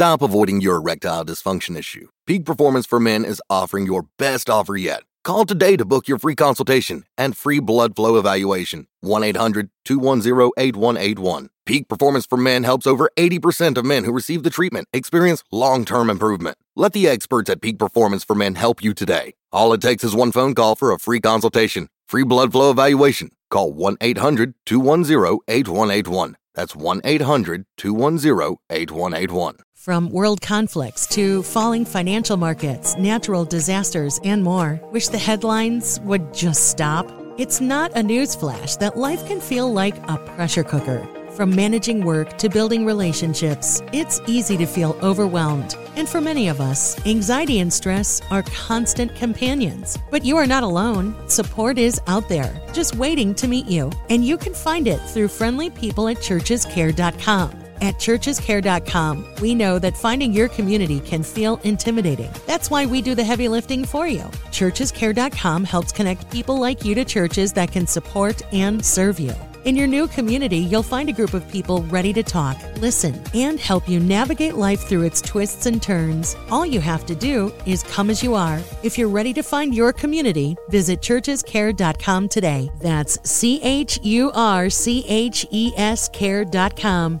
Stop avoiding your erectile dysfunction issue. Peak Performance for Men is offering your best offer yet. Call today to book your free consultation and free blood flow evaluation. 1 800 210 8181. Peak Performance for Men helps over 80% of men who receive the treatment experience long term improvement. Let the experts at Peak Performance for Men help you today. All it takes is one phone call for a free consultation, free blood flow evaluation. Call 1 800 210 8181. That's 1 800 210 8181. From world conflicts to falling financial markets, natural disasters, and more. Wish the headlines would just stop? It's not a news flash that life can feel like a pressure cooker. From managing work to building relationships, it's easy to feel overwhelmed. And for many of us, anxiety and stress are constant companions. But you are not alone. Support is out there, just waiting to meet you. And you can find it through friendly people at churchescare.com. At churchescare.com, we know that finding your community can feel intimidating. That's why we do the heavy lifting for you. Churchescare.com helps connect people like you to churches that can support and serve you. In your new community, you'll find a group of people ready to talk, listen, and help you navigate life through its twists and turns. All you have to do is come as you are. If you're ready to find your community, visit churchescare.com today. That's C H U R C H E S care.com.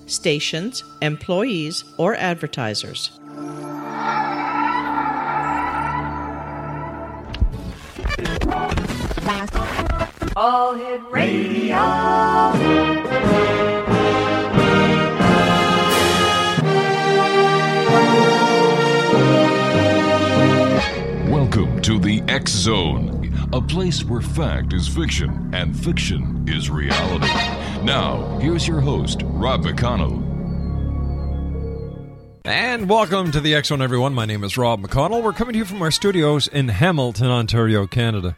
stations, employees, or advertisers. All Hit Radio. Welcome to the X Zone, a place where fact is fiction and fiction is reality. Now, here's your host, Rob McConnell. And welcome to the Zone, everyone. My name is Rob McConnell. We're coming to you from our studios in Hamilton, Ontario, Canada.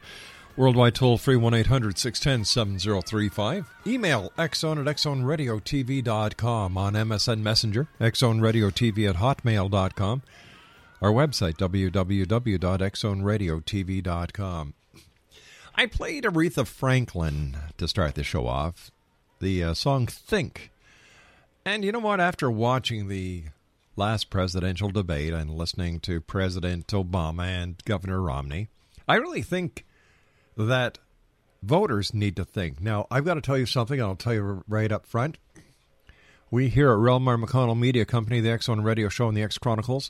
Worldwide toll free 1 800 610 7035. Email xzone at xzoneradiotv.com on MSN Messenger, xzoneradiotv at hotmail.com. Our website, www.xzoneradiotv.com. I played Aretha Franklin to start the show off, the uh, song Think. And you know what? After watching the last presidential debate and listening to President Obama and Governor Romney, I really think that voters need to think. Now, I've got to tell you something, I'll tell you right up front. We here at Relmar McConnell Media Company, the Zone Radio Show, and the X Chronicles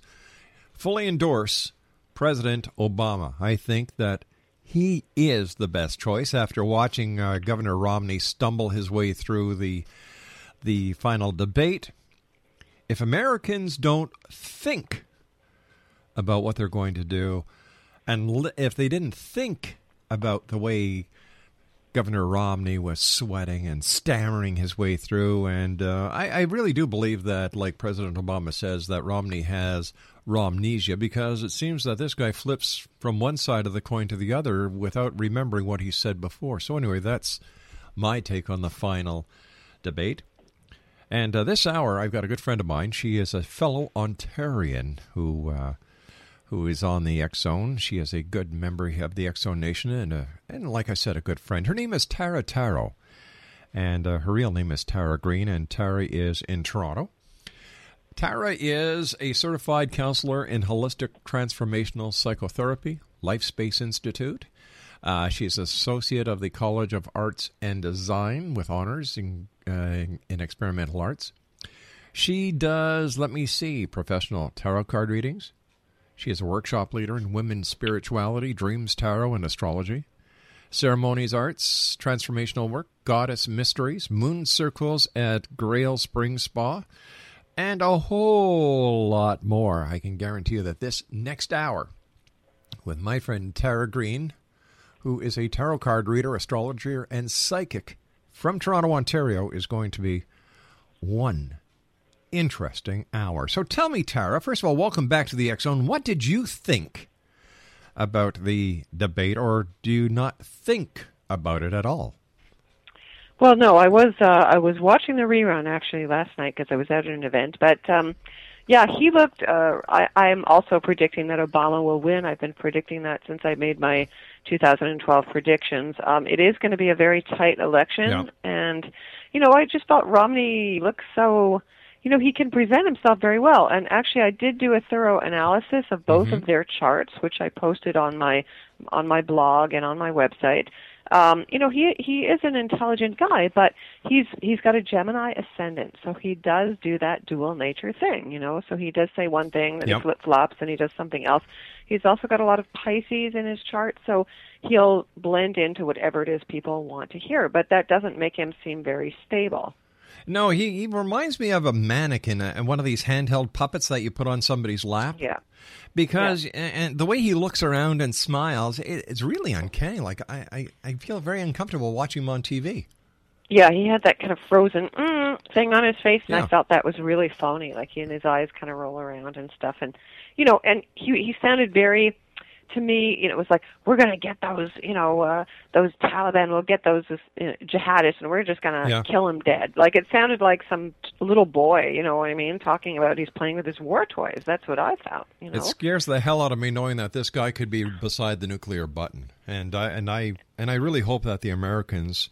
fully endorse President Obama. I think that he is the best choice after watching uh, Governor Romney stumble his way through the the final debate. If Americans don't think about what they're going to do, and li- if they didn't think about the way Governor Romney was sweating and stammering his way through. And uh, I, I, really do believe that, like President Obama says, that Romney has Romnesia because it seems that this guy flips from one side of the coin to the other without remembering what he said before. So, anyway, that's my take on the final debate. And uh, this hour, I've got a good friend of mine. She is a fellow Ontarian who. Uh, who is on the Zone. She is a good member of the Zone Nation and, a, and like I said, a good friend. Her name is Tara Tarot, and uh, her real name is Tara Greene, and Tara is in Toronto. Tara is a certified counselor in holistic transformational psychotherapy, LifeSpace Institute. Uh, she's associate of the College of Arts and Design with honors in, uh, in experimental arts. She does, let me see, professional tarot card readings, she is a workshop leader in women's spirituality, dreams, tarot, and astrology. Ceremonies arts, transformational work, goddess mysteries, moon circles at Grail Spring Spa, and a whole lot more. I can guarantee you that this next hour with my friend Tara Greene, who is a tarot card reader, astrologer, and psychic from Toronto, Ontario, is going to be one interesting hour. So tell me, Tara, first of all, welcome back to the Zone. What did you think about the debate, or do you not think about it at all? Well, no, I was uh, I was watching the rerun actually last night because I was out at an event. But um, yeah, he looked. Uh, I, I'm also predicting that Obama will win. I've been predicting that since I made my 2012 predictions. Um, it is going to be a very tight election, Yeah. and you know, I just thought Romney looks so. You know, he can present himself very well. And actually, I did do a thorough analysis of both of their charts, which I posted on my on my blog and on my website. Um, you know, he he is an intelligent guy, but he's he's got a Gemini ascendant, so he does do that dual nature thing. You know, so he does say one thing, then Yep. he flip flops, and he does something else. He's also got a lot of Pisces in his chart, so he'll blend into whatever it is people want to hear. But that doesn't make him seem very stable. No, he, he reminds me of a mannequin uh, and one of these handheld puppets that you put on somebody's lap. Yeah. Because a- and the way he looks around and smiles, it, it's really uncanny. Like I, I, I feel very uncomfortable watching him on TV. Yeah, he had that kind of frozen mm, thing on his face, and Yeah. I felt that was really phony. Like he and his eyes kind of roll around and stuff, and you know, and he he sounded very, to me, you know, it was like we're gonna get those, you know, uh, those Taliban, we'll get those uh, jihadists, and we're just gonna Yeah. kill him dead. Like it sounded like some t- little boy, you know what I mean, talking about he's playing with his war toys. That's what I felt, you know. It scares the hell out of me knowing that this guy could be beside the nuclear button, and I and I and I really hope that the Americans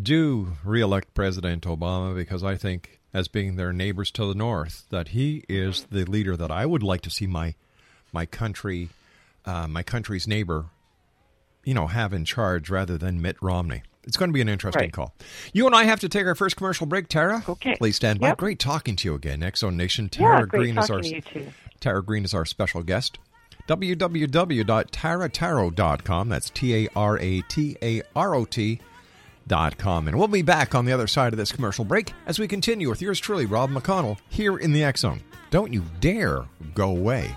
do reelect President Obama because I think, as being their neighbors to the north, that he is the leader that I would like to see my my country, uh, my country's neighbor, you know, have in charge rather than Mitt Romney. It's going to be an interesting Right. call. You and I have to take our first commercial break, Tara. Okay. Please stand by. Yep. Great talking to you again, X Zone Nation. Tara yeah, Greene is our to you too. Tara Greene is our special guest. www.taratarot.com. That's T A R A T A R O T dot com. And we'll be back on the other side of this commercial break as we continue with yours truly, Rob McConnell, here in the Zone. Don't you dare go away.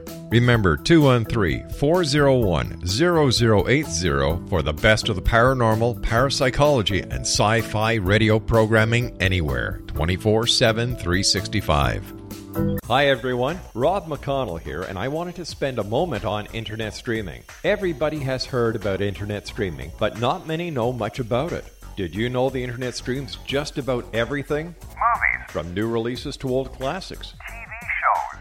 Remember 213 401 0080 for the best of the paranormal, parapsychology, and sci fi radio programming anywhere 24 7 365. Hi everyone, Rob McConnell here, and I wanted to spend a moment on internet streaming. Everybody has heard about internet streaming, but not many know much about it. Did you know the internet streams just about everything? Movies, From new releases to old classics.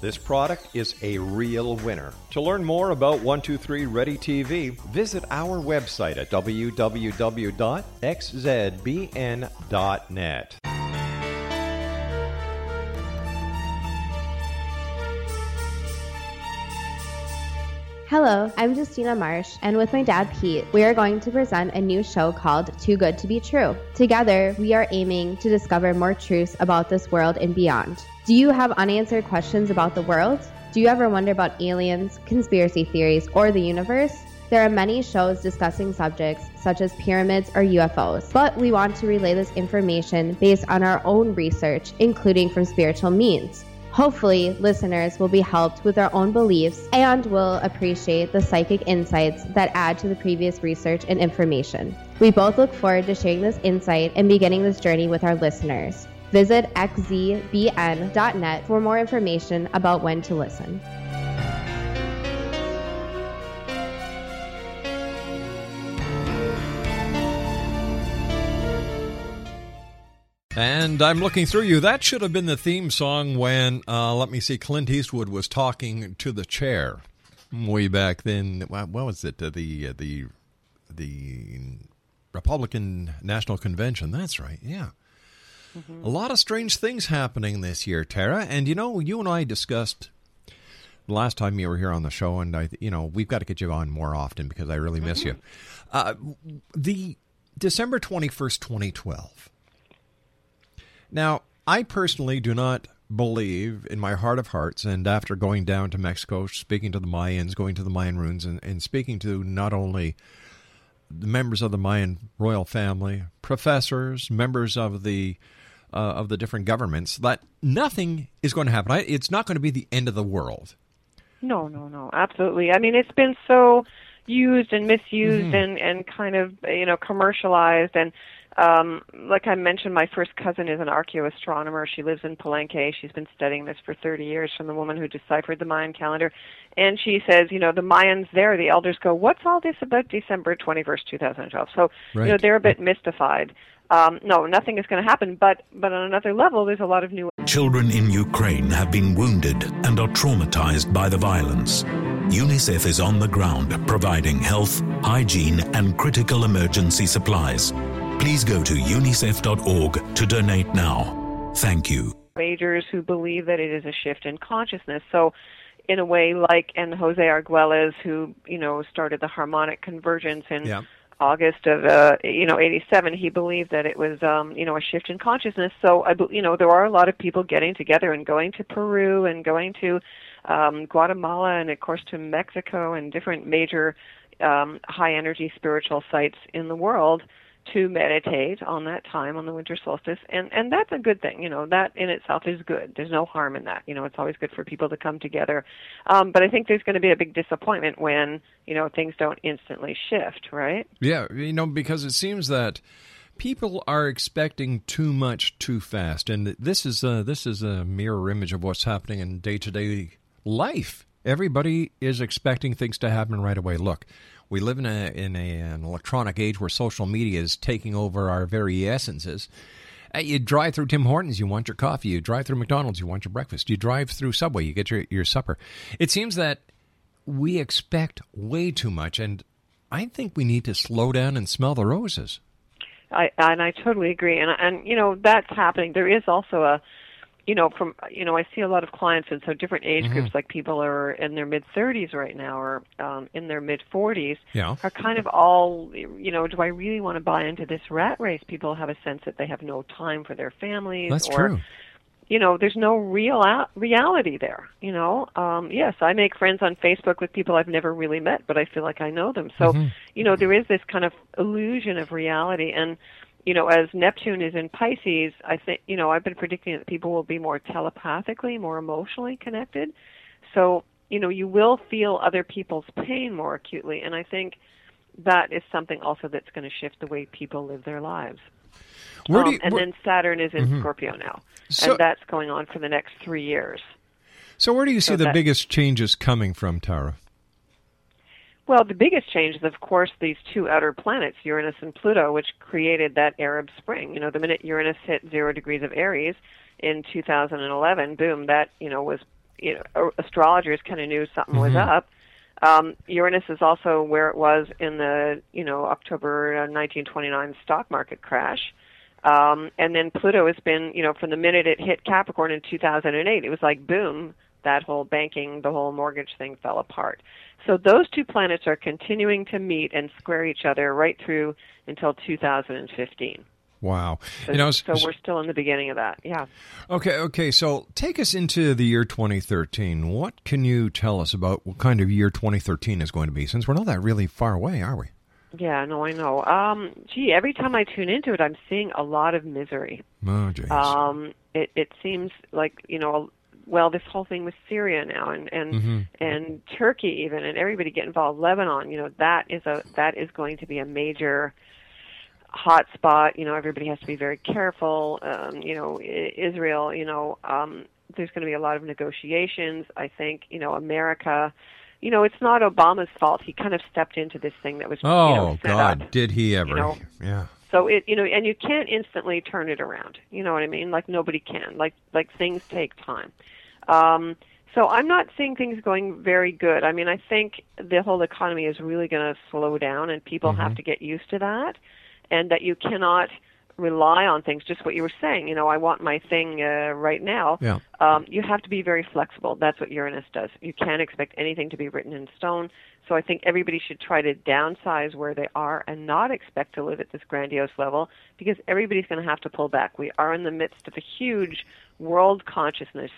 this product is a real winner. To learn more about 123 Ready TV, visit our website at www.xzbn.net. Hello, I'm Justina Marsh, and with my dad Pete, we are going to present a new show called Too Good to Be True. Together, we are aiming to discover more truths about this world and beyond. Do you have unanswered questions about the world? Do you ever wonder about aliens, conspiracy theories, or the universe? There are many shows discussing subjects such as pyramids or UFOs, but we want to relay this information based on our own research, including from spiritual means. Hopefully, listeners will be helped with their own beliefs and will appreciate the psychic insights that add to the previous research and information. We both look forward to sharing this insight and beginning this journey with our listeners. Visit xzbn.net for more information about when to listen. And I'm looking through you. That should have been the theme song when, uh, let me see, Clint Eastwood was talking to the chair way back then. What was it? Uh, the uh, the the Republican National Convention. That's right. Yeah. Mm-hmm. A lot of strange things happening this year, Tara. And you know, you and I discussed last time you were here on the show, and I, you know, we've got to get you on more often because I really miss mm-hmm. you. Uh, the December twenty first, twenty twelve now, I personally do not believe in my heart of hearts, and after going down to Mexico, speaking to the Mayans, going to the Mayan ruins, and, and speaking to not only the members of the Mayan royal family, professors, members of the uh, of the different governments, that nothing is going to happen. It's not going to be the end of the world. No, no, no, absolutely. I mean, it's been so used and misused mm-hmm. and and kind of you know commercialized and um, like I mentioned, my first cousin is an archaeoastronomer. She lives in Palenque. She's been studying this for 30 years from the woman who deciphered the Mayan calendar. And she says, you know, the Mayans there, the elders go, what's all this about December 21st, 2012? So, right. you know, they're a bit mystified. Um, no, nothing is going to happen. But, but on another level, there's a lot of new. Children in Ukraine have been wounded and are traumatized by the violence. UNICEF is on the ground providing health, hygiene, and critical emergency supplies. Please go to unicef.org to donate now. Thank you. Majors who believe that it is a shift in consciousness. So, in a way, like and Jose Arguelles, who you know started the harmonic convergence and yeah. August of uh, you know '87, he believed that it was um, you know a shift in consciousness. So I you know there are a lot of people getting together and going to Peru and going to um, Guatemala and of course to Mexico and different major um, high energy spiritual sites in the world to meditate on that time on the winter solstice and and that's a good thing you know that in itself is good. There's no harm in that you know it's always good for people to come together. Um but i think there's going to be a big disappointment when you know things don't instantly shift right? Yeah you know because it seems that people are expecting too much too fast and this is a, this is a mirror image of what's happening in day-to-day life. Everybody is expecting things to happen right away. Look we live in a in a, an electronic age where social media is taking over our very essences. Uh, you drive through Tim Hortons, you want your coffee. You drive through McDonald's, you want your breakfast. You drive through Subway, you get your, your supper. It seems that we expect way too much, and I think we need to slow down and smell the roses. I and I totally agree, and and you know that's happening. There is also a you know, from you know, I see a lot of clients and so different age mm-hmm. groups, like people are in their mid 30s right now or um, in their mid 40s, yeah. are kind of all, you know, do I really want to buy into this rat race? People have a sense that they have no time for their families. That's or, true. You know, there's no real reality there. You know, um, yes, I make friends on Facebook with people I've never really met, but I feel like I know them. So, mm-hmm. you know, there is this kind of illusion of reality, and you know, as Neptune is in Pisces, I think, you know, I've been predicting that people will be more telepathically, more emotionally connected. So, you know, you will feel other people's pain more acutely. And I think that is something also that's going to shift the way people live their lives. Um, and then Saturn is in mm-hmm. Scorpio now. So, and that's going on for the next three years. So, where do you see so the that, biggest changes coming from, Tara? Well, the biggest change is, of course, these two outer planets, Uranus and Pluto, which created that Arab Spring. You know, the minute Uranus hit zero degrees of Aries in 2011, boom, that, you know, was, you know, astrologers kind of knew something mm-hmm. was up. Um, Uranus is also where it was in the, you know, October 1929 uh, stock market crash. Um, and then Pluto has been, you know, from the minute it hit Capricorn in 2008, it was like boom, that whole banking, the whole mortgage thing fell apart. So those two planets are continuing to meet and square each other right through until 2015. Wow. So, you know, so we're still in the beginning of that. Yeah. Okay, okay. So take us into the year 2013. What can you tell us about what kind of year 2013 is going to be since we're not that really far away, are we? Yeah, no, I know. Um, gee, every time I tune into it, I'm seeing a lot of misery. Oh, jeez. Um, it, it seems like, you know, well, this whole thing with Syria now and and mm-hmm. and Turkey even and everybody get involved. Lebanon, you know, that is a that is going to be a major hot spot. You know, everybody has to be very careful. Um, you know, I- Israel. You know, um, there's going to be a lot of negotiations. I think. You know, America. You know, it's not Obama's fault. He kind of stepped into this thing that was. Oh you know, set God, up. did he ever? You know, yeah. So it, you know, and you can't instantly turn it around. You know what I mean? Like nobody can. Like like things take time. Um, so I'm not seeing things going very good. I mean, I think the whole economy is really going to slow down, and people have to get used to that, and that you cannot rely on things. Just what you were saying. You know, I want my thing uh, right now. Yeah. Um, you have to be very flexible. That's what Uranus does. You can't expect anything to be written in stone. So I think everybody should try to downsize where they are and not expect to live at this grandiose level because everybody's going to have to pull back. We are in the midst of a huge world consciousness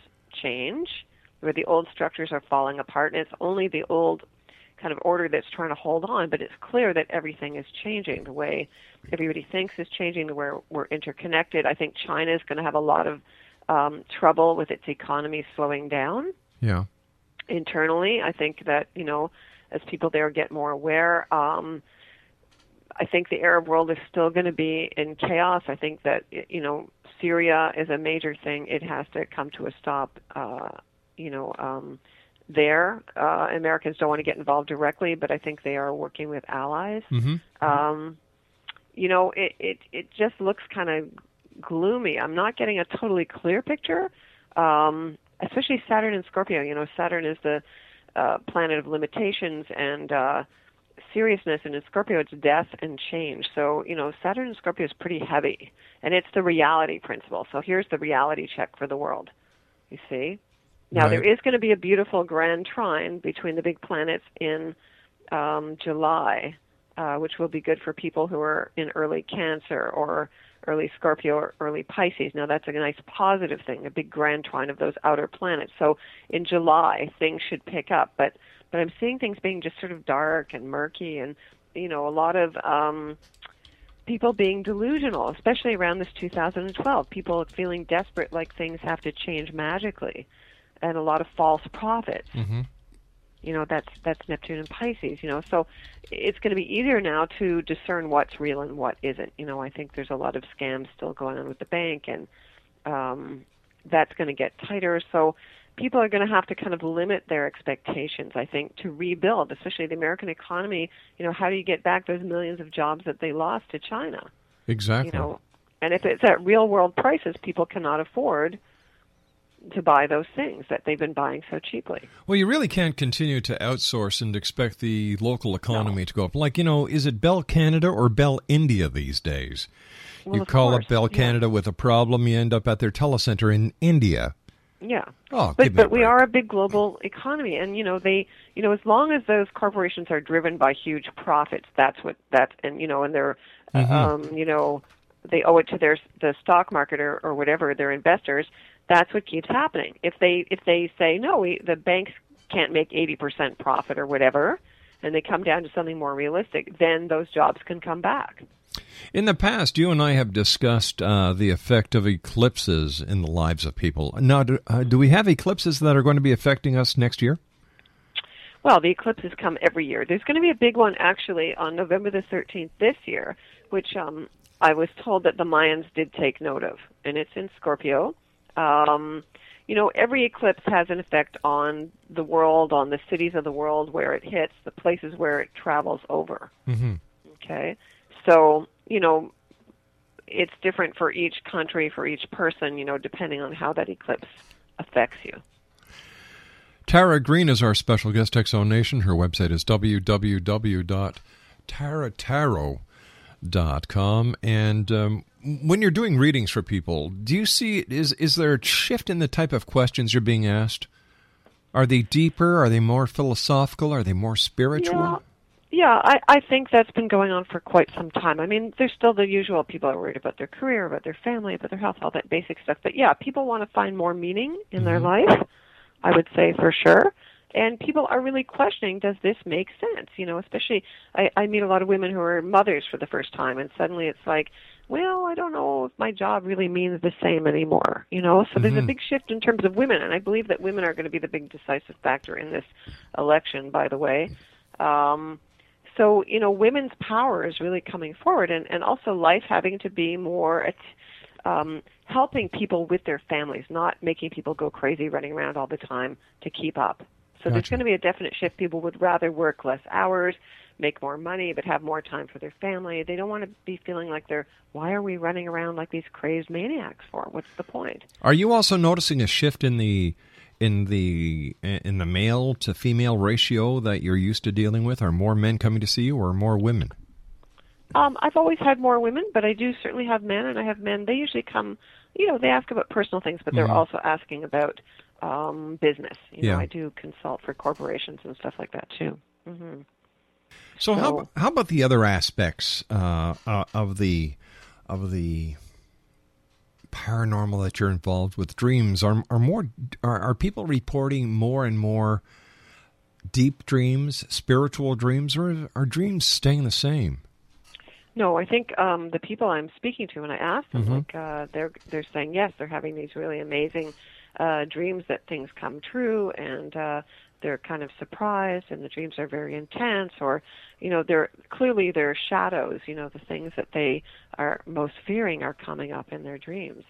change where the old structures are falling apart and it's only the old kind of order that's trying to hold on, but it's clear that everything is changing. The way everybody thinks is changing, the way we're interconnected. I think China is going to have a lot of um, trouble with its economy slowing down Yeah. internally. I think that you know, as people there get more aware, um, I think the Arab world is still going to be in chaos. I think that you know, Syria is a major thing. It has to come to a stop. Uh, you know, um, there, uh, Americans don't want to get involved directly, but I think they are working with allies. Um, you know, it it it just looks kind of gloomy. I'm not getting a totally clear picture. Um, especially Saturn and Scorpio. You know, Saturn is the uh, planet of limitations and uh, seriousness, and in Scorpio it's death and change. So you know, Saturn and Scorpio is pretty heavy, and it's the reality principle. So here's the reality check for the world. You see. Now Right. there is going to be a beautiful grand trine between the big planets in um, July, uh, which will be good for people who are in early Cancer or early Scorpio or early Pisces. Now that's a nice positive thing, a big grand trine of those outer planets. So in July things should pick up, but but I'm seeing things being just sort of dark and murky, and you know a lot of um, people being delusional, especially around this 2012. People feeling desperate, like things have to change magically, and a lot of false prophets. You know that's that's neptune and pisces you know. So it's going to be easier now to discern what's real and what isn't. You know i think there's a lot of scams still going on with the bank and um that's going to get tighter. So people are going to have to kind of limit their expectations i think to rebuild especially the american economy. You know how do you get back those millions of jobs that they lost to china? Exactly. you know and if it's at real world prices people cannot afford to buy those things that they've been buying so cheaply Well, you really can't continue to outsource and expect the local economy to go up. Like, you know, is it Bell Canada or Bell India these days? Well, you call course, up Bell yeah. Canada with a problem, you end up at their telecenter in India. Yeah. Oh, but give me a but we are a big global economy, and you know they, you know, as long as those corporations are driven by huge profits, that's what that's and you know, and they're, Mm-hmm. um, you know, they owe it to their the stock market or, or whatever their investors. That's what keeps happening. If they if they say no, we the banks can't make eighty percent profit or whatever, and they come down to something more realistic, then those jobs can come back. In the past, you and I have discussed uh, the effect of eclipses in the lives of people. Now, do, uh, do we have eclipses that are going to be affecting us next year? Well, the eclipses come every year. There's going to be a big one actually on November the 13th this year, which um, I was told that the Mayans did take note of, and it's in Scorpio. Um, you know, every eclipse has an effect on the world, on the cities of the world where it hits, the places where it travels over. Mm-hmm. Okay, so you know, it's different for each country, for each person. You know, depending on how that eclipse affects you. Tara Greene is our special guest, X Zone Nation. Her website is www.taratarot.com. And um, when you're doing readings for people, do you see is is there a shift in the type of questions you're being asked? Are they deeper? Are they more philosophical? Are they more spiritual? Yeah, yeah, I, I think that's been going on for quite some time. I mean, there's still the usual people are worried about their career, about their family, about their health, all that basic stuff. But yeah, people want to find more meaning in their mm-hmm. life. I would say for sure. And people are really questioning, does this make sense? You know, especially I, I meet a lot of women who are mothers for the first time, and suddenly it's like, well, I don't know if my job really means the same anymore. You know, so there's a big shift in terms of women, and I believe that women are going to be the big decisive factor in this election. By the way, um, so you know, women's power is really coming forward, and and also life having to be more. At, um, helping people with their families, not making people go crazy running around all the time to keep up. So there's going to be a definite shift. People would rather work less hours, make more money, but have more time for their family. They don't want to be feeling like they're, why are we running around like these crazed maniacs for? What's the point? Are you also noticing a shift in the in the in the male to female ratio that you're used to dealing with? Are more men coming to see you, or more women? Um, I've always had more women, but I do certainly have men, and I have men. They usually come, you know, they ask about personal things, but they're Mhm. also asking about um, business. You know, Yeah. I do consult for corporations and stuff like that too. hmm So, how So- how about the other aspects uh, uh, of the of the paranormal that you're involved with? Dreams are are more are, are people reporting more and more deep dreams, spiritual dreams, or are dreams staying the same? No, I think um, the people I'm speaking to, when I ask them, Mhm. like uh, they're they're saying yes, they're having these really amazing uh, dreams that things come true, and uh, they're kind of surprised, and the dreams are very intense, or you know, they're clearly their shadows. You know, the things that they are most fearing are coming up in their dreams,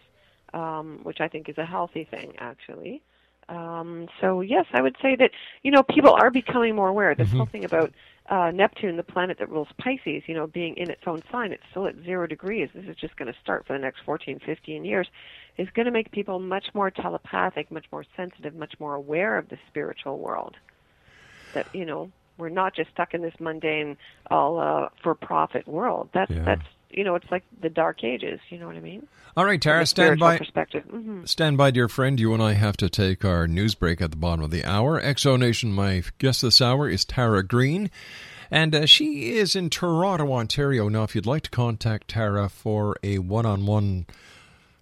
um, which I think is a healthy thing, actually. Um, so yes, I would say that you know people are becoming more aware. This whole thing about uh, Neptune, the planet that rules Pisces, you know, being in its own sign, it's still at zero degrees. This is just going to start for the next 14, 15 years. Is going to make people much more telepathic, much more sensitive, much more aware of the spiritual world. That you know, we're not just stuck in this mundane, all uh, for-profit world. That's Yeah. that's you know, it's like the Dark Ages. You know what I mean? All right, Tara, stand by. Perspective. hmm Stand by, dear friend. You and I have to take our news break at the bottom of the hour. X Zone Nation, my guest this hour is Tara Greene, and uh, she is in Toronto, Ontario. Now, if you'd like to contact Tara for a one on one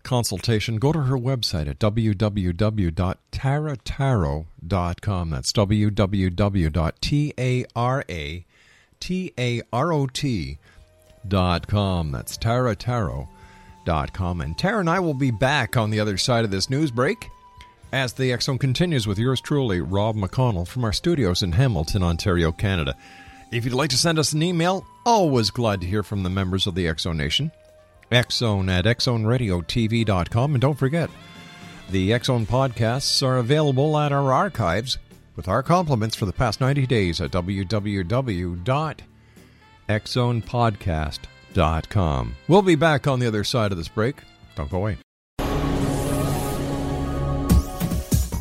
consultation, go to her website at www.taratarot.com. That's www.taratarot.com. That's taratarot.com. And Tara and I will be back on the other side of this news break as the Zone continues with yours truly, Rob McConnell, from our studios in Hamilton, Ontario, Canada. If you'd like to send us an email, always glad to hear from the members of the Zone Nation. Xzone at xzoneradiotv.com. And don't forget, the Zone podcasts are available at our archives with our compliments for the past 90 days at www.xzonepodcast.com. We'll be back on the other side of this break. Don't go away.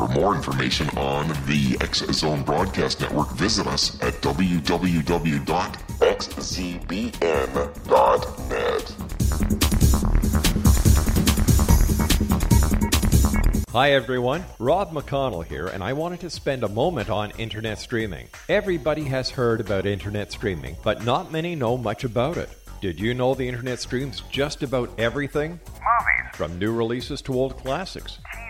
For more information on the X Zone Broadcast Network, visit us at www.xzbn.net. Hi everyone, Rob McConnell here, and I wanted to spend a moment on internet streaming. Everybody has heard about internet streaming, but not many know much about it. Did you know the internet streams just about everything? Movies, From new releases to old classics. TV shows,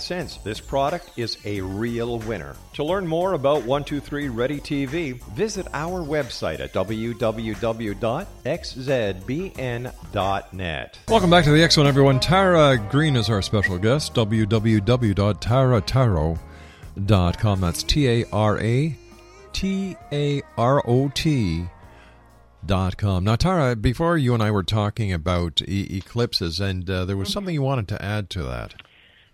this product is a real winner. To learn more about 123 Ready TV, visit our website at www.xzbn.net. Welcome back to the X Zone, everyone. Tara Greene is our special guest. www.taratarot.com. That's T A R A T A R O T dot com. Now, Tara, before you and I were talking about e- eclipses, and uh, there was something you wanted to add to that.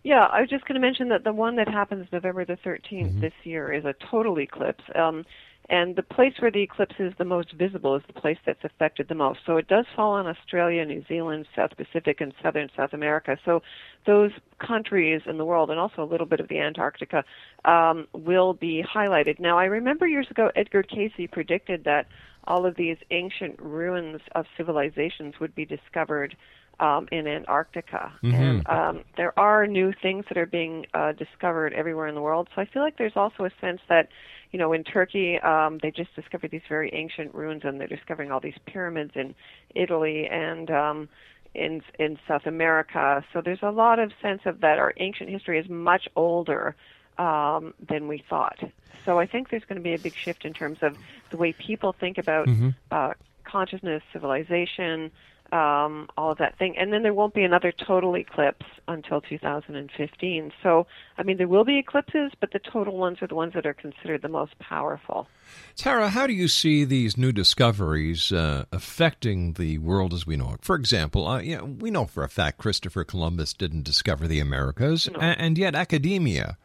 Yeah, I was just going to mention that the one that happens November the 13th Mm-hmm. this year is a total eclipse. Um, And the place where the eclipse is the most visible is the place that's affected the most. So it does fall on Australia, New Zealand, South Pacific, and southern South America. So those countries in the world, and also a little bit of the Antarctica, um, will be highlighted. Now, I remember years ago Edgar Cayce predicted that all of these ancient ruins of civilizations would be discovered um, in Antarctica. Mhm. And um, there are new things that are being uh, discovered everywhere in the world. So I feel like there's also a sense that, you know, in Turkey, um, they just discovered these very ancient ruins, and they're discovering all these pyramids in Italy and um, in in South America. So there's a lot of sense of that our ancient history is much older um, than we thought. So I think there's going to be a big shift in terms of the way people think about Mhm. uh, consciousness, civilization, um, all of that thing. And then there won't be another total eclipse until 2015. So, I mean, there will be eclipses, but the total ones are the ones that are considered the most powerful. Tara, how do you see these new discoveries uh, affecting the world as we know it? For example, uh, you know, we know for a fact Christopher Columbus didn't discover the Americas, a- and yet academia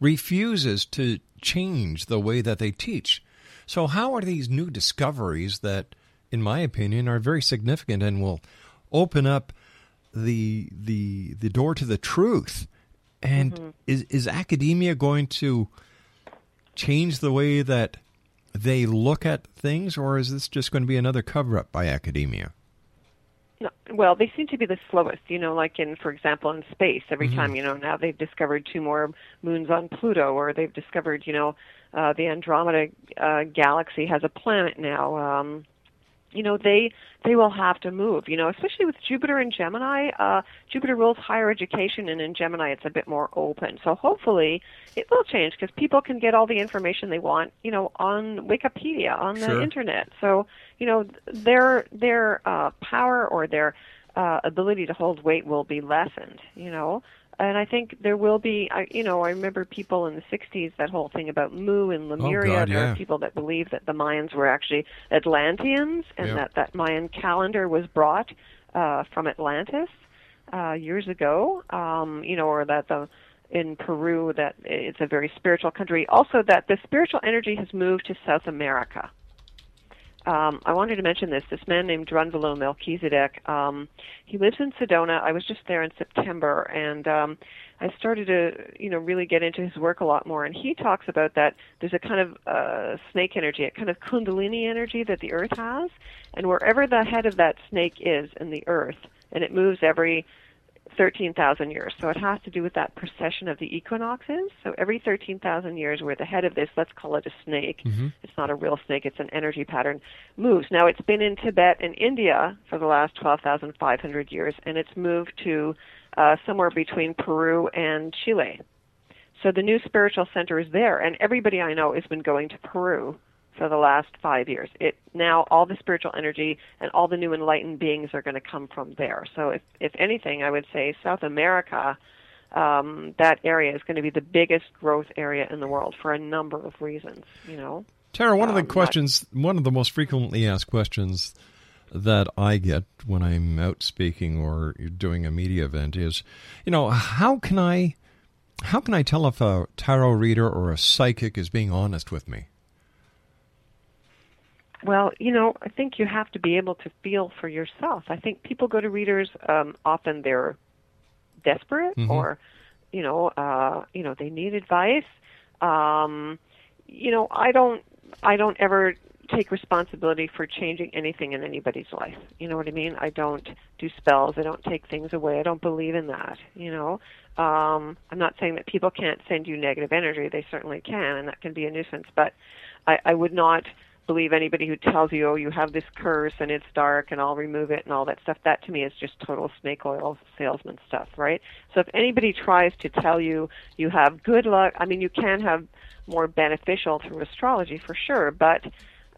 refuses to change the way that they teach. So, how are these new discoveries that, in my opinion, are very significant and will open up the the the door to the truth? And is is academia going to change the way that they look at things, or is this just going to be another cover up by academia? No, well, they seem to be the slowest. You know, like in, for example, in space. Every Mhm. time, you know, now they've discovered two more moons on Pluto, or they've discovered, you know, uh, the Andromeda uh, galaxy has a planet now. Um, you know, they they will have to move. You know, especially with Jupiter and Gemini. Uh, Jupiter rules higher education, and in Gemini, it's a bit more open. So hopefully, it will change because people can get all the information they want. You know, on Wikipedia, on the Sure. internet. So you know, their their uh, power or their uh, ability to hold weight will be lessened. You know, and I think there will be. I, you know, I remember people in the '60s that whole thing about Mu and Lemuria. God, there yeah. are people that believe that the Mayans were actually Atlanteans, and Yeah. that that Mayan calendar was brought uh, from Atlantis uh, years ago. Um, you know, or that the in Peru that it's a very spiritual country. Also, that the spiritual energy has moved to South America um, I wanted to mention this. This man named Drunvalo Melchizedek, um, he lives in Sedona. I was just there in September, and um, I started to, you know, really get into his work a lot more. And he talks about that there's a kind of uh, snake energy, a kind of kundalini energy that the Earth has, and wherever the head of that snake is in the Earth, and it moves every 13,000 years. So it has to do with that precession of the equinoxes. So every 13,000 years, where the head of this, let's call it a snake, Mhm. it's not a real snake, it's an energy pattern, moves. Now it's been in Tibet and India for the last 12,500 years, and it's moved to uh, somewhere between Peru and Chile. So the new spiritual center is there, and everybody I know has been going to Peru for the last five years. It now all the spiritual energy and all the new enlightened beings are going to come from there. So if if anything, I would say South America, um, that area is going to be the biggest growth area in the world for a number of reasons. You know. Tara, one of the Um, not- questions, one of the most frequently asked questions that I get when I'm out speaking or doing a media event is, you know, how can I, how can I tell if a tarot reader or a psychic is being honest with me? Well, you know, I think you have to be able to feel for yourself. I think people go to readers um, often they're desperate Mhm. or you know, uh, you know, they need advice. Um, you know, I don't I don't ever take responsibility for changing anything in anybody's life. You know what I mean? I don't do spells. I don't take things away. I don't believe in that, you know. Um, I'm not saying that people can't send you negative energy. They certainly can, and that can be a nuisance, but I, I would not believe anybody who tells you, oh, you have this curse and it's dark and I'll remove it and all that stuff. That to me is just total snake oil salesman stuff, right? So if anybody tries to tell you you have good luck, I mean, you can have more beneficial through astrology for sure, but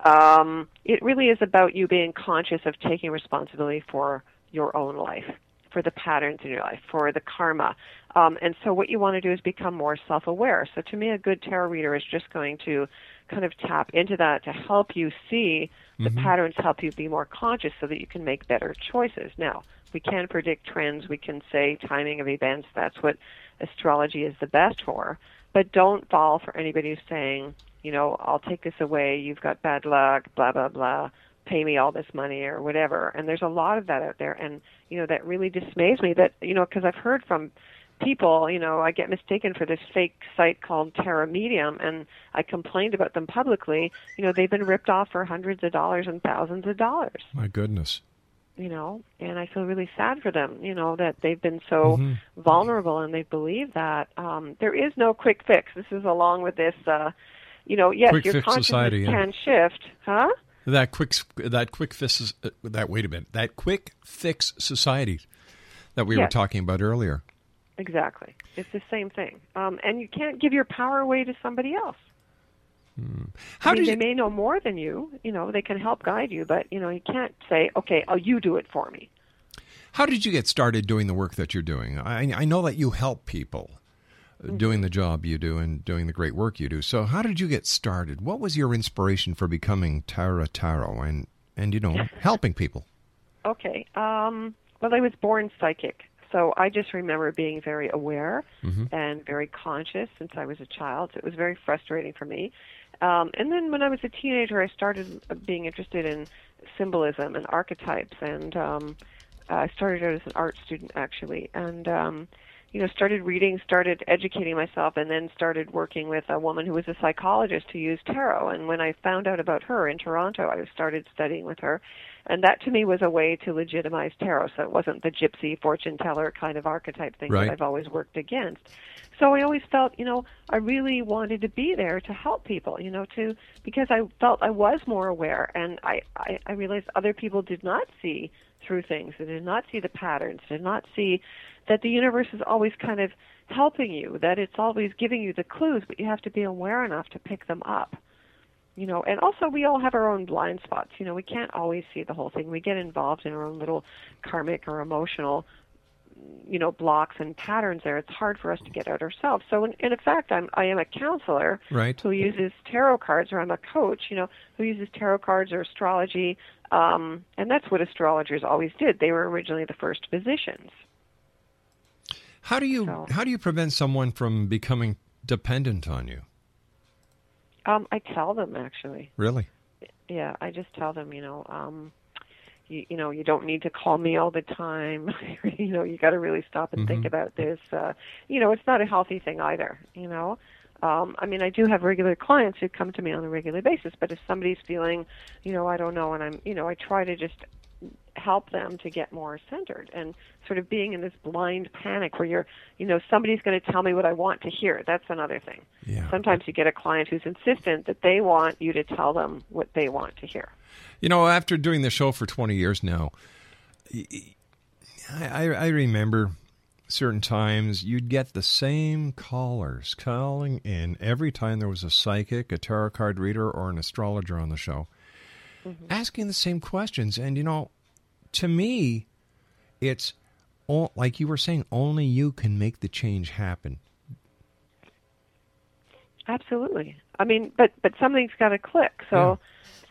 um, it really is about you being conscious of taking responsibility for your own life, for the patterns in your life, for the karma. Um, and so what you want to do is become more self-aware. So to me, a good tarot reader is just going to kind of tap into that to help you see the Mhm. patterns, help you be more conscious so that you can make better choices. Now, we can predict trends, we can say timing of events, that's what astrology is the best for. But don't fall for anybody who's saying, you know, I'll take this away. You've got bad luck, blah blah blah. Pay me all this money or whatever. And there's a lot of that out there, and you know that really dismays me. That you know because I've heard from people, you know, I get mistaken for this fake site called Terra Medium, and I complained about them publicly. You know, they've been ripped off for hundreds of dollars and thousands of dollars. My goodness. You know, and I feel really sad for them. You know that they've been so Mhm. vulnerable and they believe that um, there is no quick fix. This is along with this. Uh, you know, yes, Quick your consciousness society, yeah. can shift, huh? That quick, that quick fix, uh, that wait a minute, that quick fix society that we were talking about earlier. Exactly. It's the same thing. Um, and you can't give your power away to somebody else. How I mean, did they you- may know more than you. You know, they can help guide you, but you know, you can't say, "Okay, oh, you do it for me." How did you get started doing the work that you're doing? I, I know that you help people. Doing the job you do and doing the great work you do. So, how did you get started? What was your inspiration for becoming Tara Tarot and and you know helping people? Okay. Um, well, I was born psychic, so I just remember being very aware Mhm. and very conscious since I was a child. So it was very frustrating for me. Um, and then when I was a teenager, I started being interested in symbolism and archetypes, and um, I started out as an art student actually, and um, you know started reading, started educating myself, and then started working with a woman who was a psychologist who used tarot. And when I found out about her in Toronto, I started studying with her, and that to me was a way to legitimize tarot. So it wasn't the gypsy fortune teller kind of archetype thing Right. that I've always worked against. So I always felt, you know, I really wanted to be there to help people, you know, to because I felt I was more aware, and I I, I realized other people did not see through things, they did not see the patterns, did not see that the universe is always kind of helping you, that it's always giving you the clues, but you have to be aware enough to pick them up. You know, and also we all have our own blind spots. You know, we can't always see the whole thing. We get involved in our own little karmic or emotional you know blocks and patterns there it's hard for us to get out ourselves so in, in fact i'm i am a counselor Right. who uses tarot cards or i'm a coach you know who uses tarot cards or astrology um and that's what astrologers always did they were originally the first physicians How do you So- how do you prevent someone from becoming dependent on you? Um i tell them actually Really? yeah i just tell them you know um you, you know you don't need to call me all the time you know you got to really stop and think Mhm. about this uh you know it's not a healthy thing either you know um i mean i do have regular clients who come to me on a regular basis but if somebody's feeling you know i don't know and i'm you know i try to just help them to get more centered and sort of being in this blind panic where you're you know somebody's going to tell me what i want to hear that's another thing Yeah. sometimes you get a client who's insistent that they want you to tell them what they want to hear You know, after doing the show for 20 years now, I, I, I remember certain times you'd get the same callers calling in every time there was a psychic, a tarot card reader, or an astrologer on the show, mm-hmm. asking the same questions. And, you know, to me, it's all, like you were saying, only you can make the change happen. Absolutely. I mean, but but something's got to click. So,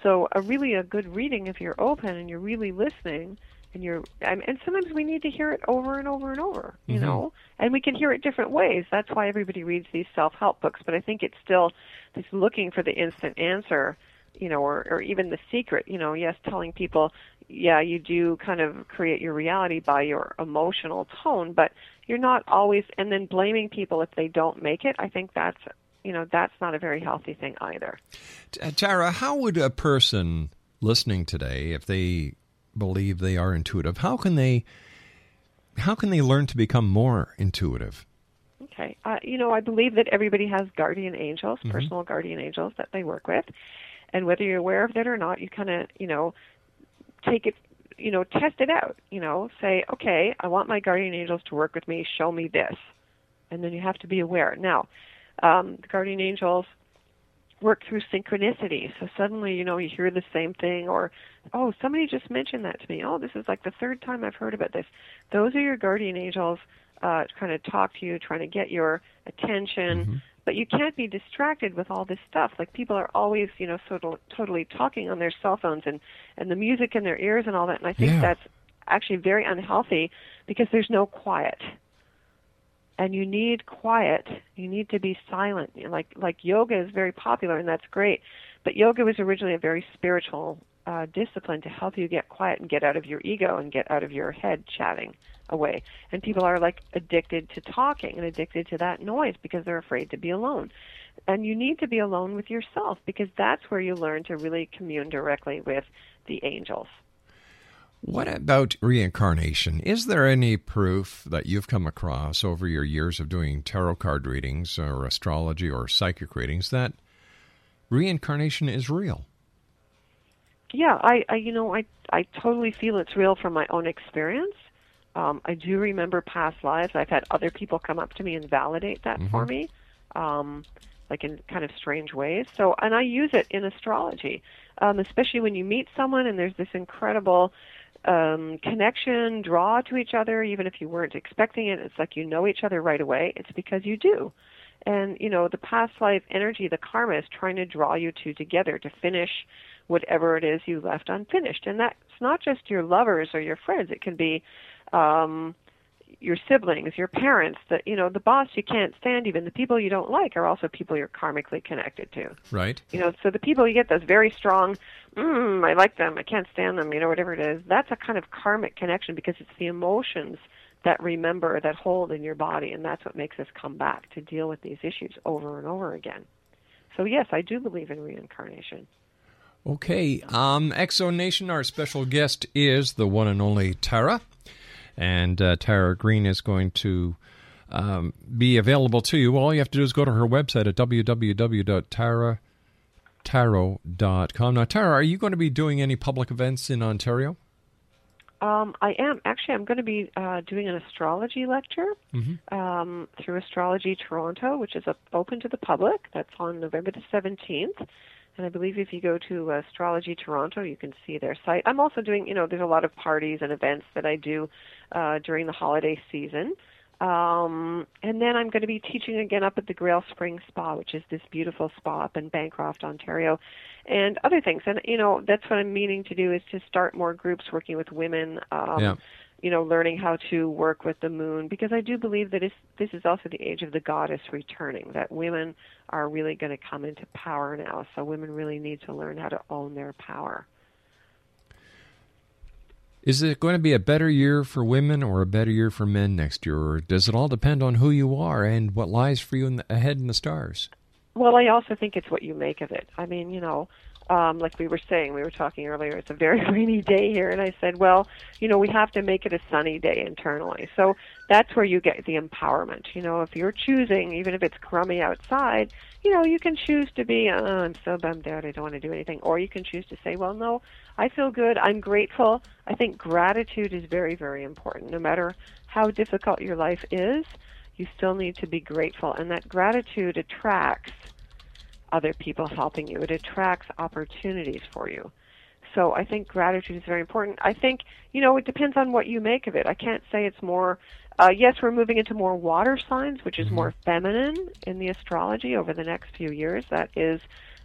so a really a good reading if you're open and you're really listening and you're and, and sometimes we need to hear it over and over and over, you Mhm. know, and we can hear it different ways. That's why everybody reads these self-help books. But I think it's still this looking for the instant answer, you know, or or even the secret. You know, yes, telling people, yeah, you do kind of create your reality by your emotional tone, but you're not always and then blaming people if they don't make it. I think that's you know that's not a very healthy thing either. Uh, Tara, how would a person listening today, if they believe they are intuitive, how can they how can they learn to become more intuitive? Okay, uh, you know I believe that everybody has guardian angels, Mhm. personal guardian angels that they work with, and whether you're aware of it or not, you kind of you know take it you know test it out. You know say okay, I want my guardian angels to work with me. Show me this, and then you have to be aware. Now, um, the guardian angels work through synchronicity. So suddenly, you know, you hear the same thing, or oh, somebody just mentioned that to me. Oh, this is like the third time I've heard about this. Those are your guardian angels uh, trying to talk to you, trying to get your attention. But you can't be distracted with all this stuff. Like people are always, you know, sort of totally talking on their cell phones and and the music in their ears and all that. And I think Yeah. that's actually very unhealthy because there's no quiet and you need quiet. You need to be silent. Like like yoga is very popular, and that's great. But yoga was originally a very spiritual uh, discipline to help you get quiet and get out of your ego and get out of your head chatting away. And people are like addicted to talking and addicted to that noise because they're afraid to be alone. And you need to be alone with yourself because that's where you learn to really commune directly with the angels. What about reincarnation? Is there any proof that you've come across over your years of doing tarot card readings or astrology or psychic readings that reincarnation is real? Yeah, I, I you know, I I totally feel it's real from my own experience. Um, I do remember past lives. I've had other people come up to me and validate that Mm-hmm. for me, um, like in kind of strange ways. So, and I use it in astrology, um, especially when you meet someone and there's this incredible um, connection, draw to each other, even if you weren't expecting it. It's like you know each other right away. It's because you do. And, you know, the past life energy, the karma is trying to draw you two together to finish whatever it is you left unfinished. And that's not just your lovers or your friends. It can be um, your siblings, your parents, the you know, the boss you can't stand, even the people you don't like are also people you're karmically connected to. Right? You know, so the people you get those very strong, mm, I like them, I can't stand them, you know, whatever it is, that's a kind of karmic connection because it's the emotions that remember, that hold in your body, and that's what makes us come back to deal with these issues over and over again. So, yes, I do believe in reincarnation. Okay. Um, X Zone Nation, our special guest is the one and only Tara. And uh, Tara Greene is going to um, be available to you. All you have to do is go to her website at www.taratarot.com. Now, Tara, are you going to be doing any public events in Ontario? Um, I am actually. I'm going to be uh, doing an astrology lecture um, through Astrology Toronto, which is open to the public. That's on November the 17th, and I believe if you go to Astrology Toronto, you can see their site. I'm also doing, you know, there's a lot of parties and events that I do uh, during the holiday season. Um, and then I'm going to be teaching again up at the Grail Spring Spa, which is this beautiful spa up in Bancroft, Ontario, and other things. And you know, that's what I'm meaning to do is to start more groups working with women. Um, Yeah. You know, learning how to work with the moon because I do believe that this is also the age of the goddess returning. That women are really going to come into power now. So women really need to learn how to own their power. Is it going to be a better year for women or a better year for men next year? Or does it all depend on who you are and what lies for you in the, ahead in the stars? Well, I also think it's what you make of it. I mean, you know, um, like we were saying, we were talking earlier, it's a very rainy day here, and I said, well, you know, we have to make it a sunny day internally. So that's where you get the empowerment. You know, if you're choosing, even if it's crummy outside, you know, you can choose to be, oh, I'm so bummed out, I don't want to do anything. Or you can choose to say, well, no, I feel good, I'm grateful. I think gratitude is very, very important. No matter how difficult your life is, you still need to be grateful. And that gratitude attracts other people helping you. It attracts opportunities for you. So I think gratitude is very important. I think, you know, it depends on what you make of it. I can't say it's more, uh, yes, we're moving into more water signs, which is more feminine in the astrology over the next few years. That is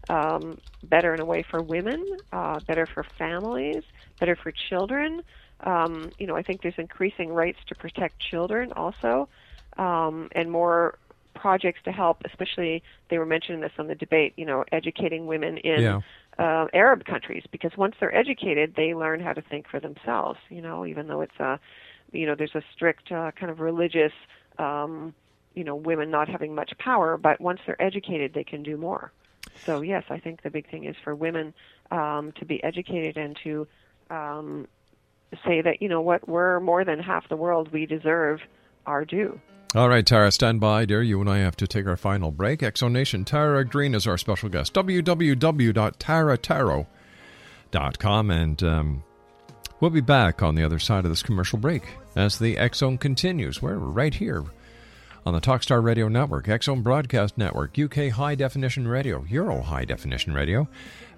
um, better in a way for women, uh, better for families, better for children. Um, you know, I think there's increasing rights to protect children also, um, and more projects to help, especially they were mentioning this on the debate, you know, educating women in Yeah. uh, Arab countries because once they're educated, they learn how to think for themselves. You know, even though it's a, you know, there's a strict uh, kind of religious, um, you know, women not having much power, but once they're educated, they can do more. So yes, I think the big thing is for women um, to be educated and to um, say that you know what we're more than half the world. We deserve our due. All right, Tara, stand by, dear. You and I have to take our final break. X Zone Nation, Tara Greene is our special guest. www.taratarot.com. And um, we'll be back on the other side of this commercial break as the X Zone continues. We're right here on the Talkstar Radio Network, X Zone Broadcast Network, UK High Definition Radio, Euro High Definition Radio,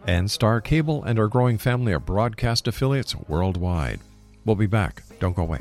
and Star Cable, and our growing family of broadcast affiliates worldwide. We'll be back. Don't go away.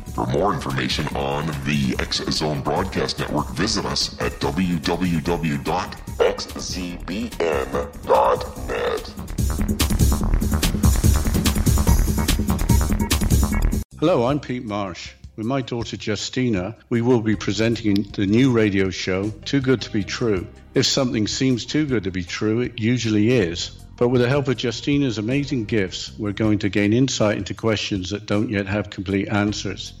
For more information on the X Zone Broadcast Network, visit us at www.xzbn.net. Hello, I'm Pete Marsh. With my daughter Justina, we will be presenting the new radio show, Too Good to Be True. If something seems too good to be true, it usually is. But with the help of Justina's amazing gifts, we're going to gain insight into questions that don't yet have complete answers.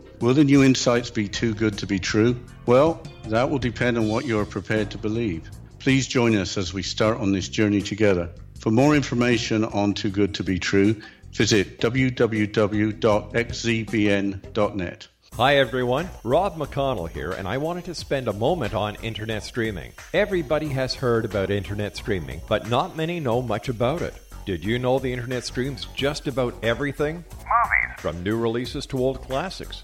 Will the new insights be too good to be true? Well, that will depend on what you are prepared to believe. Please join us as we start on this journey together. For more information on Too Good to Be True, visit www.xzbn.net. Hi everyone, Rob McConnell here, and I wanted to spend a moment on internet streaming. Everybody has heard about internet streaming, but not many know much about it. Did you know the internet streams just about everything? Movies. From new releases to old classics.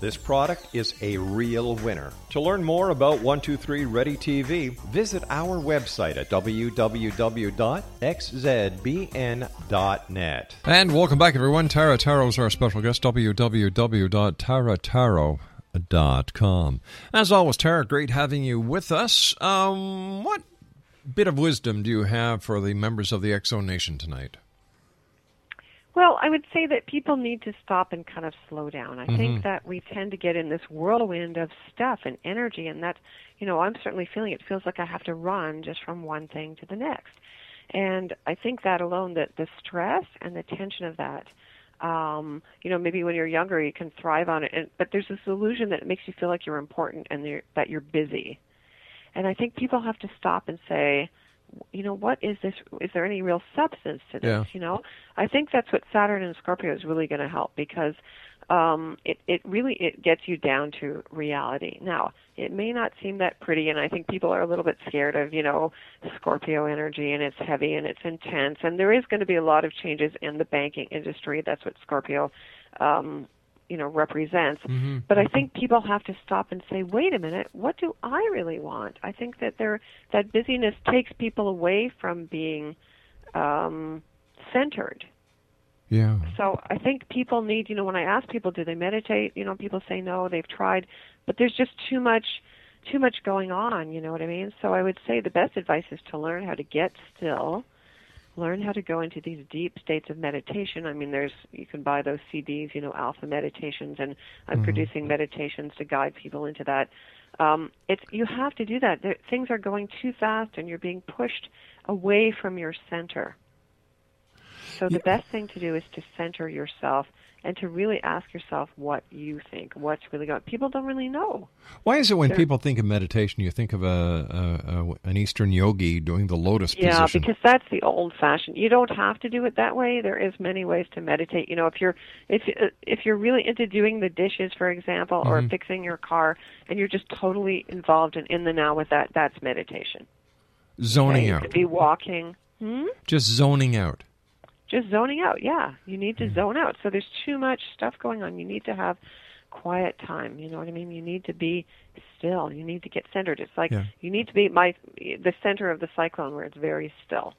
this product is a real winner. To learn more about 123 Ready TV, visit our website at www.xzbn.net. And welcome back, everyone. Tara Tarot is our special guest, www.taratarot.com. As always, Tara, great having you with us. Um, what bit of wisdom do you have for the members of the Zone Nation tonight? Well, I would say that people need to stop and kind of slow down. I Mhm. think that we tend to get in this whirlwind of stuff and energy, and that, you know, I'm certainly feeling it feels like I have to run just from one thing to the next. And I think that alone, that the stress and the tension of that, um, you know, maybe when you're younger you can thrive on it, and, but there's this illusion that it makes you feel like you're important and you're, that you're busy. And I think people have to stop and say, you know, what is this? Is there any real substance to this? Yeah. You know, I think that's what Saturn and Scorpio is really going to help because um, it it really it gets you down to reality. Now, it may not seem that pretty, and I think people are a little bit scared of you know Scorpio energy, and it's heavy and it's intense, and there is going to be a lot of changes in the banking industry. That's what Scorpio. Um, you know represents Mm-hmm. but i think people have to stop and say wait a minute what do i really want i think that there that busyness takes people away from being um centered Yeah. so I think people need, you know, when I ask people, do they meditate? You know, people say no, they've tried, but there's just too much, too much going on. You know what I mean? So I would say the best advice is to learn how to get still, learn how to go into these deep states of meditation. I mean, there's you can buy those CDs, you know, Alpha Meditations, and I'm Mhm. producing meditations to guide people into that. Um, it's you have to do that. There, things are going too fast, and you're being pushed away from your center. So the best thing to do is to center yourself and to really ask yourself what you think, what's really going. People don't really know. Why is it when They're- people think of meditation, you think of a, a, a an Eastern yogi doing the lotus Yeah, position? Yeah, because that's the old fashioned. You don't have to do it that way. There is many ways to meditate. You know, if you're if uh, if you're really into doing the dishes, for example, or Mhm. fixing your car, and you're just totally involved and in the now with that, that's meditation. zoning Okay? You out, could be walking. Hmm? just zoning out. Just zoning out yeah you need Mm-hmm. to zone out so there's too much stuff going on you need to have quiet time you know what i mean you need to be still you need to get centered it's like Yeah. you need to be my the center of the cyclone where it's very still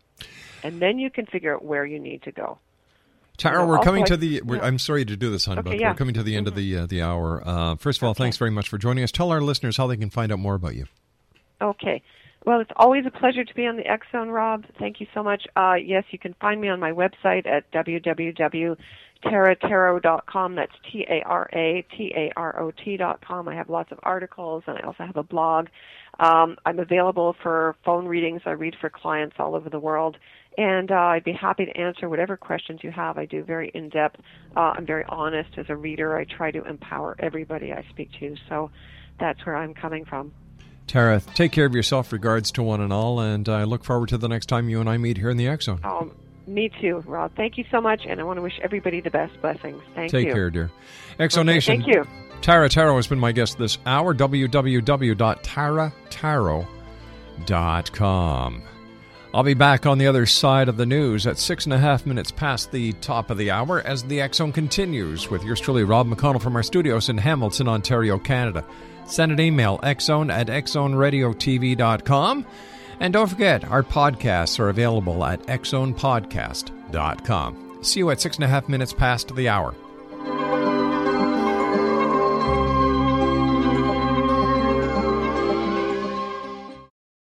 and then you can figure out where you need to go Tara, we're coming I- to the. We're, yeah. I'm sorry to do this, hon, Okay, but yeah. we're coming to the end of the uh, the hour. Uh, first of all, thanks very much for joining us. Tell our listeners how they can find out more about you. Okay. Well, it's always a pleasure to be on the X Zone, Rob. Thank you so much. Uh, yes, you can find me on my website at www.taratarot.com. That's T A R A T A R O T.com. I have lots of articles and I also have a blog. Um, I'm available for phone readings. I read for clients all over the world. And uh, I'd be happy to answer whatever questions you have. I do very in depth. Uh, I'm very honest as a reader. I try to empower everybody I speak to. So that's where I'm coming from. Tara, take care of yourself. Regards to one and all, and I look forward to the next time you and I meet here in the X Zone. Um, me too, Rob. Thank you so much, and I want to wish everybody the best blessings. Thank take you. Take care, dear. Zone Okay, Nation. thank you. Tara Tarot has been my guest this hour. www.taratarot.com. I'll be back on the other side of the news at six and a half minutes past the top of the hour as the Zone continues with yours truly, Rob McConnell from our studios in Hamilton, Ontario, Canada. Send an email, xzone at xzoneradiotv.com. And don't forget, our podcasts are available at xzonepodcast.com. See you at six and a half minutes past the hour.